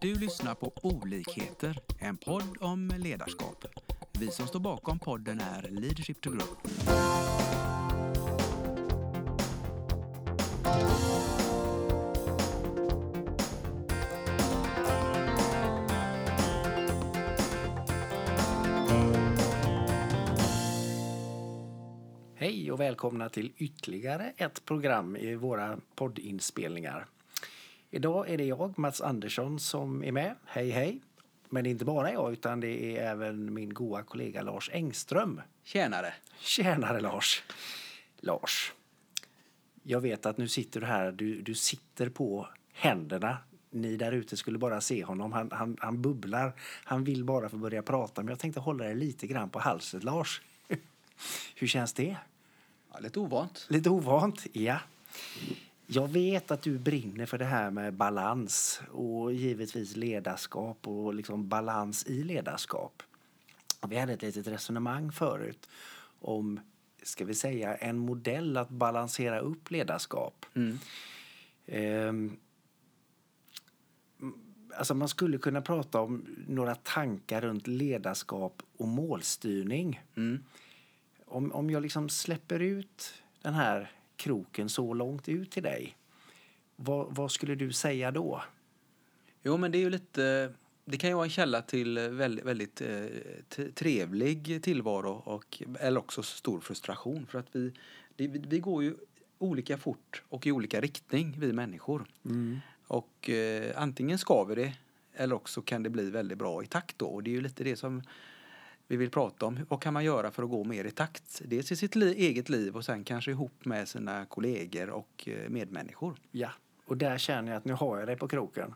Du lyssnar på Olikheter, en podd om ledarskap. Vi som står bakom podden är Leadership to Grow. Hej och välkomna till ytterligare ett program i våra poddinspelningar. Idag är det jag, Mats Andersson, som är med. Hej hej! Men det är inte bara jag, utan det är även min goa kollega Lars Engström. Tjänare! Tjänare Lars! Lars, jag vet att nu sitter du här, du, du sitter på händerna. Ni där ute skulle bara se honom, han, han, han bubblar. Han vill bara få börja prata, men jag tänkte hålla dig lite grann på halsen, Lars. Hur känns det? Ja, lite ovant. Lite ovant, ja. Jag vet att du brinner för det här med balans och givetvis ledarskap och liksom balans i ledarskap. Vi hade ett litet resonemang förut om, ska vi säga, en modell att balansera upp ledarskap. Mm. Ehm, alltså man skulle kunna prata om några tankar runt ledarskap och målstyrning. Mm. Om, om jag liksom släpper ut den här kroken så långt ut till dig, vad, vad skulle du säga då? Jo, men det är ju lite... Det kan ju vara en källa till väldigt, väldigt eh, trevlig tillvaro och, eller också stor frustration. För att vi, det, vi, går ju olika fort och i olika riktning, vi människor. Och eh, antingen ska vi det eller också kan det bli väldigt bra i takt då. Och det är ju lite det som vi vill prata om. Vad kan man göra för att gå mer i takt? Dels i sitt li- eget liv och sen kanske ihop med sina kollegor och eh, medmänniskor. Ja, och där känner jag att nu har jag dig på kroken.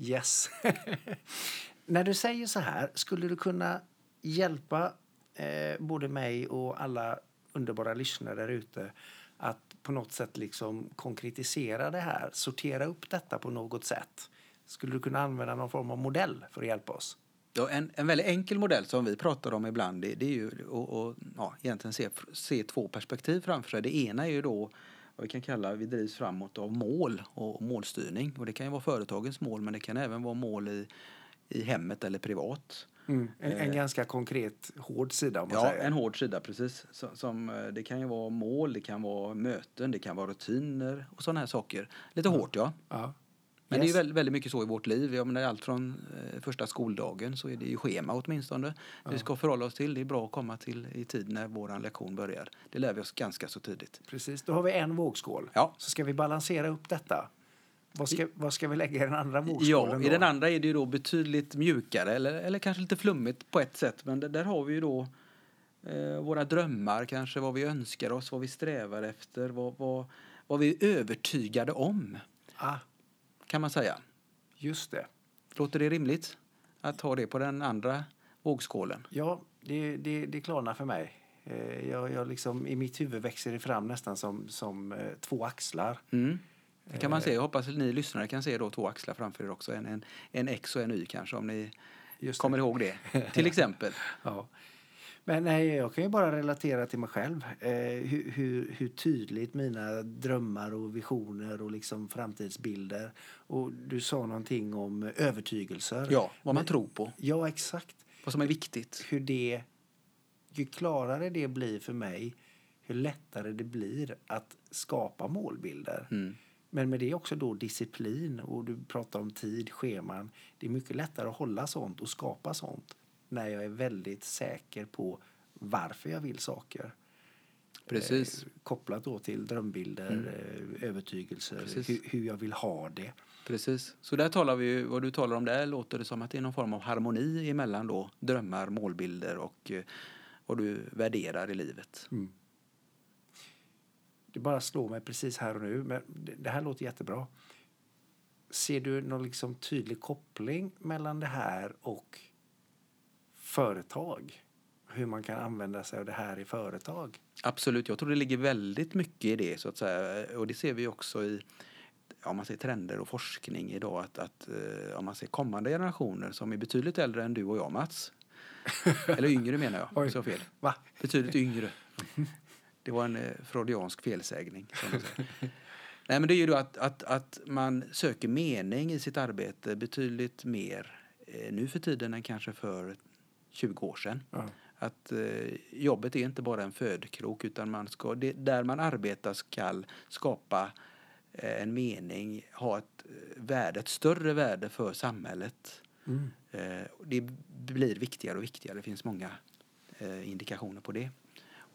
Yes. När du säger så här, skulle du kunna hjälpa eh, både mig och alla underbara lyssnare där ute att på något sätt liksom konkretisera det här, sortera upp detta på något sätt? Skulle du kunna använda någon form av modell för att hjälpa oss? Ja, en, en väldigt enkel modell som vi pratar om ibland det, det är ju att och, ja, egentligen se, se två perspektiv framför sig. Det ena är ju då vad vi kan kalla, vi drivs framåt av mål och målstyrning. Och det kan ju vara företagens mål men det kan även vara mål i, i hemmet eller privat. En, en ganska konkret, hård sida om man Ja, säger. en hård sida precis. Som, som, eh, det kan ju vara mål, det kan vara möten, det kan vara rutiner och sådana här saker. Lite hårt ja. Ja. Men det är Yes. väldigt, väldigt mycket så i vårt liv. Jag menar, allt från eh, första skoldagen så är det ju schema åtminstone. Vi ska förhålla oss till. Det är bra att komma till i tid när vår lektion börjar. Det lär vi oss ganska så tidigt. Precis, då har vi en vågskål. Ja. Så ska vi balansera upp detta. Vad ska, vad ska vi lägga i den andra Ja, vågskålen i då? den andra är det ju då betydligt mjukare eller, eller kanske lite flummigt på ett sätt. Men det, där har vi ju då eh, våra drömmar, kanske vad vi önskar oss, vad vi strävar efter, vad, vad, vad vi är övertygade om, Ah, kan man säga. just det. Låter det rimligt att ha det på den andra vågskålen? Ja, det, det, det klarnar för mig. Eh, Jag, jag liksom, I mitt huvud växer det fram nästan som, som eh, två axlar. Mm. Det kan man se. Jag hoppas att ni lyssnare kan se då två axlar framför er också. En, en, en X och en Y kanske om ni kommer ihåg det. Till exempel. Ja. Men nej, jag kan ju bara relatera till mig själv. Eh, hur, hur, hur tydligt mina drömmar och visioner och liksom framtidsbilder. Och du sa någonting om övertygelser. Ja, vad man Men- tror på. Ja, exakt. Vad som är viktigt. hur det, ju klarare det blir för mig, hur lättare det blir att skapa målbilder. Mm. Men med det också då disciplin och du pratar om tid, scheman. Det är mycket lättare att hålla sånt och skapa sånt när jag är väldigt säker på varför jag vill saker. Precis. Eh, kopplat då till drömbilder, eh, övertygelser, Precis. hur, jag vill ha det. Precis. Så där talar vi vad du talar om där låter det som att det är någon form av harmoni emellan då drömmar, målbilder och eh, vad du värderar i livet. Det bara slår mig precis här och nu, men det, det här låter jättebra. Ser du någon liksom tydlig koppling mellan det här och företag? Hur man kan använda sig av det här i företag? Absolut, jag tror det ligger väldigt mycket i det så att säga. Och det ser vi också i om man ser trender och forskning idag att, att eh, om man ser kommande generationer som är betydligt äldre än du och jag Mats. Eller yngre menar jag, Oj. så fel. Va? Betydligt yngre. Det var en eh, freudiansk felsägning. Nej, men det är ju då att, att, att man söker mening i sitt arbete betydligt mer eh, nu för tiden än kanske för 20 år sedan. Ja. Att eh, jobbet är inte bara en födkrok utan man ska, det, där man arbetar ska skapa eh, en mening, ha ett eh, värde, ett större värde för samhället. Mm. Eh, det blir viktigare och viktigare. Det finns många eh, indikationer på det.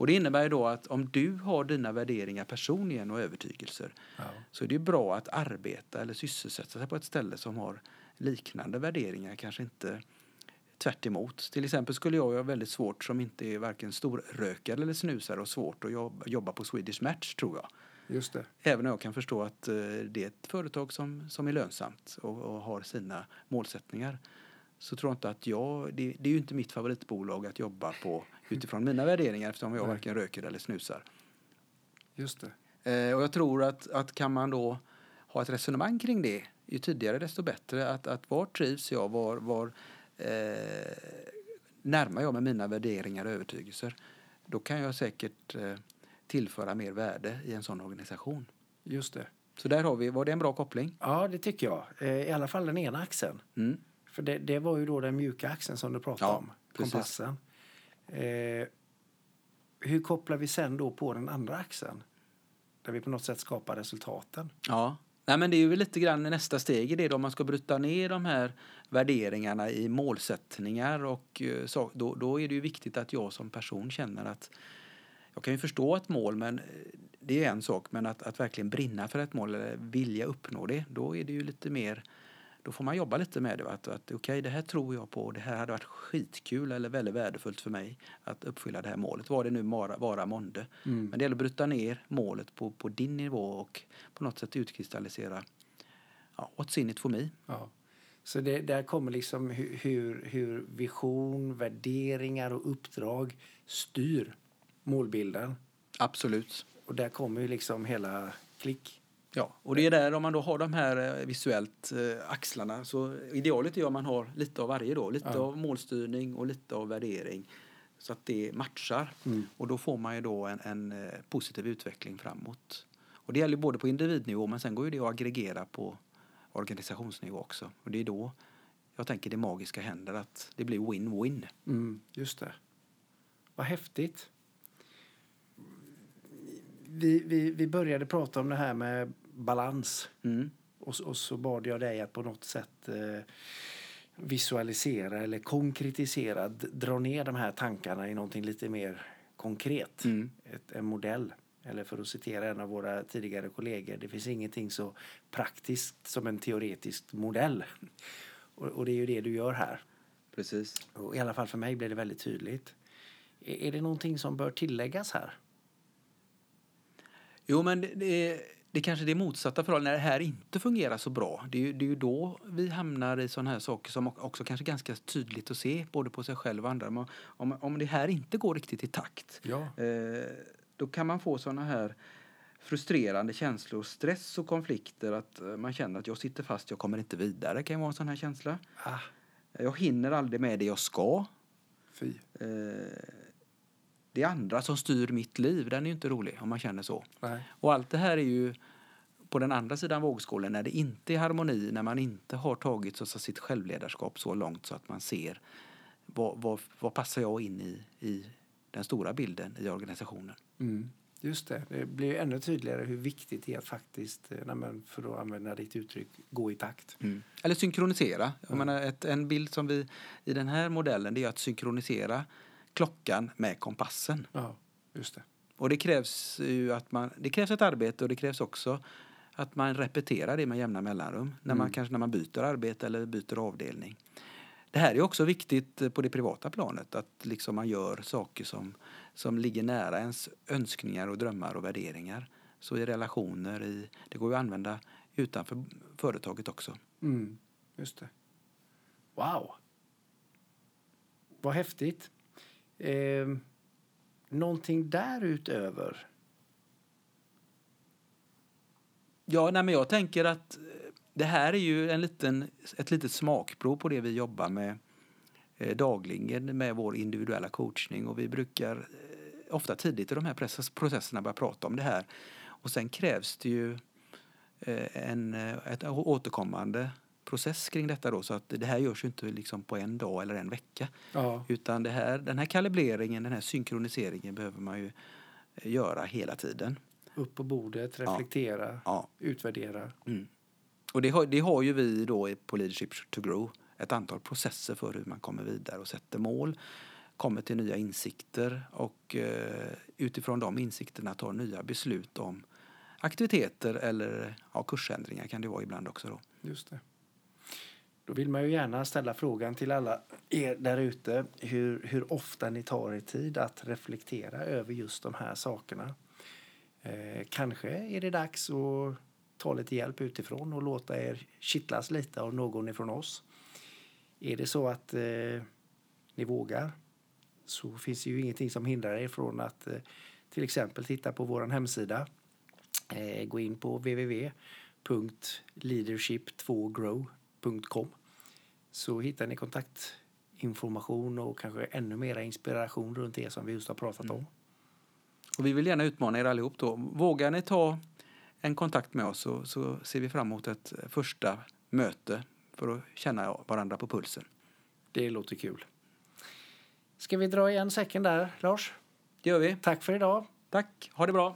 Och det innebär då att om du har dina värderingar personligen och övertygelser Ja. så är det bra att arbeta eller sysselsätta sig på ett ställe som har liknande värderingar, kanske inte tvärt emot. Till exempel skulle jag ha väldigt svårt som inte är varken storrökare eller snusare och svårt att jobba, jobba på Swedish Match tror jag. Just det. Även om jag kan förstå att eh, det är ett företag som, som är lönsamt och, och har sina målsättningar. Så tror jag inte att jag, det, det är ju inte mitt favoritbolag att jobba på utifrån mina värderingar eftersom jag Nej. varken röker eller snusar. Just det. Eh, och jag tror att, att kan man då ha ett resonemang kring det, ju tidigare desto bättre. Att, att var trivs jag, var, var eh, närmar jag mig mina värderingar och övertygelser. Då kan jag säkert eh, tillföra mer värde i en sån organisation. Just det. Så där har vi, var det en bra koppling? Ja, det tycker jag. Eh, I alla fall den ena axeln. Mm. För det, det var ju då den mjuka axeln som du pratade Ja, om. precis. Kompassen. Eh, hur kopplar vi sen då på den andra axeln? Där vi på något sätt skapar resultaten. Ja. Nej, men det är ju lite grann nästa steg i det då. Man ska bryta ner de här värderingarna i målsättningar och eh, så, då, då är det ju viktigt att jag som person känner att jag kan ju förstå ett mål, men eh, det är en sak, men att, att verkligen brinna för ett mål eller vilja uppnå det, då är det ju lite mer då får man jobba lite med det. Att, att okej, det här tror jag på. Det här hade varit skitkul eller väldigt värdefullt för mig att uppfylla det här målet. Vad det nu vara, vara månde. Mm. Men det gäller att bryta ner målet på, på din nivå och på något sätt utkristallisera ja, what's in it for me. Ja. Så det, där kommer liksom hur, hur, hur vision, värderingar och uppdrag styr målbilden. Absolut. Och där kommer ju liksom hela klick. Ja, och det är där om man då har de här eh, visuellt eh, axlarna så idealet är om man har lite av varje då. Lite Ja. av målstyrning och lite av värdering så att det matchar. Mm. Och då får man ju då en, en eh, positiv utveckling framåt. Och det gäller både på individnivå men sen går ju det att aggregera på organisationsnivå också. Och det är då jag tänker det magiska händer att det blir win-win. Mm, just det. Vad häftigt. Vi, vi, vi började prata om det här med balans. Mm. Och, så- och så bad jag dig att på något sätt eh, visualisera eller konkretisera, dra ner de här tankarna i någonting lite mer konkret. Mm. Ett, en modell. Eller för att citera en av våra tidigare kollegor, det finns ingenting så praktiskt som en teoretisk modell. Och, och det är ju det du gör här. Precis. Och I alla fall för mig blev det väldigt tydligt. Är, är det någonting som bör tilläggas här? Jo, men det, är- det är kanske det motsatta förhållandet. När det här inte fungerar så bra, det är, ju, det är ju då vi hamnar i sådana här saker som också kanske ganska tydligt att se, både på sig själv och andra. Om, om, om det här inte går riktigt i takt, Ja. eh, då kan man få sådana här frustrerande känslor, stress och konflikter. Att eh, man känner att jag sitter fast, jag kommer inte vidare. Kan ju vara en sån här känsla. Ah, Jag hinner aldrig med det jag ska. fy. Eh, det är andra som styr mitt liv. Den är ju inte rolig om man känner så. Nej. Och allt det här är ju på den andra sidan vågskålen när det inte är harmoni, när man inte har tagit så, så sitt självledarskap så långt så att man ser vad, vad, vad passar jag in i, i den stora bilden i organisationen. Mm. Just det. Det blir ännu tydligare hur viktigt det är att faktiskt, eh, för att använda ditt uttryck, gå i takt. Eller synkronisera. Jag Ja. menar, ett, en bild som vi i den här modellen det är att synkronisera klockan med kompassen. Ja, just det. Och det krävs ju att man, det krävs ett arbete och det krävs också att man repeterar det med jämna mellanrum. När man, Mm. Kanske när man byter arbete eller byter avdelning. Det här är också viktigt på det privata planet. Att liksom man gör saker som, som ligger nära ens önskningar och drömmar och värderingar. Så i relationer, i, det går ju att använda utanför företaget också. Mm. Just det. Wow! Vad häftigt. Eh, någonting därutöver? Ja, nej, men jag tänker att eh, det här är ju en liten, ett litet smakprov på det vi jobbar med eh, dagligen med vår individuella coachning och vi brukar eh, ofta tidigt i de här processerna börja prata om det här. Och sen krävs det ju eh, en eh, ett återkommande process kring detta då så att det här görs ju inte liksom på en dag eller en vecka. Ja. Utan det här, den här kalibreringen, den här synkroniseringen behöver man ju göra hela tiden. Upp på bordet, reflektera, Ja. utvärdera. Mm. Och det har, det har ju vi då på Leadership to Grow ett antal processer för hur man kommer vidare och sätter mål, kommer till nya insikter och eh, utifrån de insikterna tar nya beslut om aktiviteter eller ja, kursändringar kan det vara ibland också då. Just det. Då vill man ju gärna ställa frågan till alla er där ute hur, hur ofta ni tar er tid att reflektera över just de här sakerna. Eh, kanske är det dags att ta lite hjälp utifrån och låta er kittlas lite av någon ifrån oss. Är det så att eh, ni vågar så finns det ju ingenting som hindrar er från att eh, till exempel titta på vår hemsida. Eh, gå in på www.leadership2grow www.leadership2grow.com så hittar ni kontaktinformation och kanske ännu mer inspiration runt det som vi just har pratat om. Och vi vill gärna utmana er allihop då. Vågar ni ta en kontakt med oss så, så ser vi fram emot ett första möte för att känna varandra på pulsen. Det låter kul. Ska vi dra igen säcken där, Lars? Det gör vi. Tack för idag. Tack, ha det bra.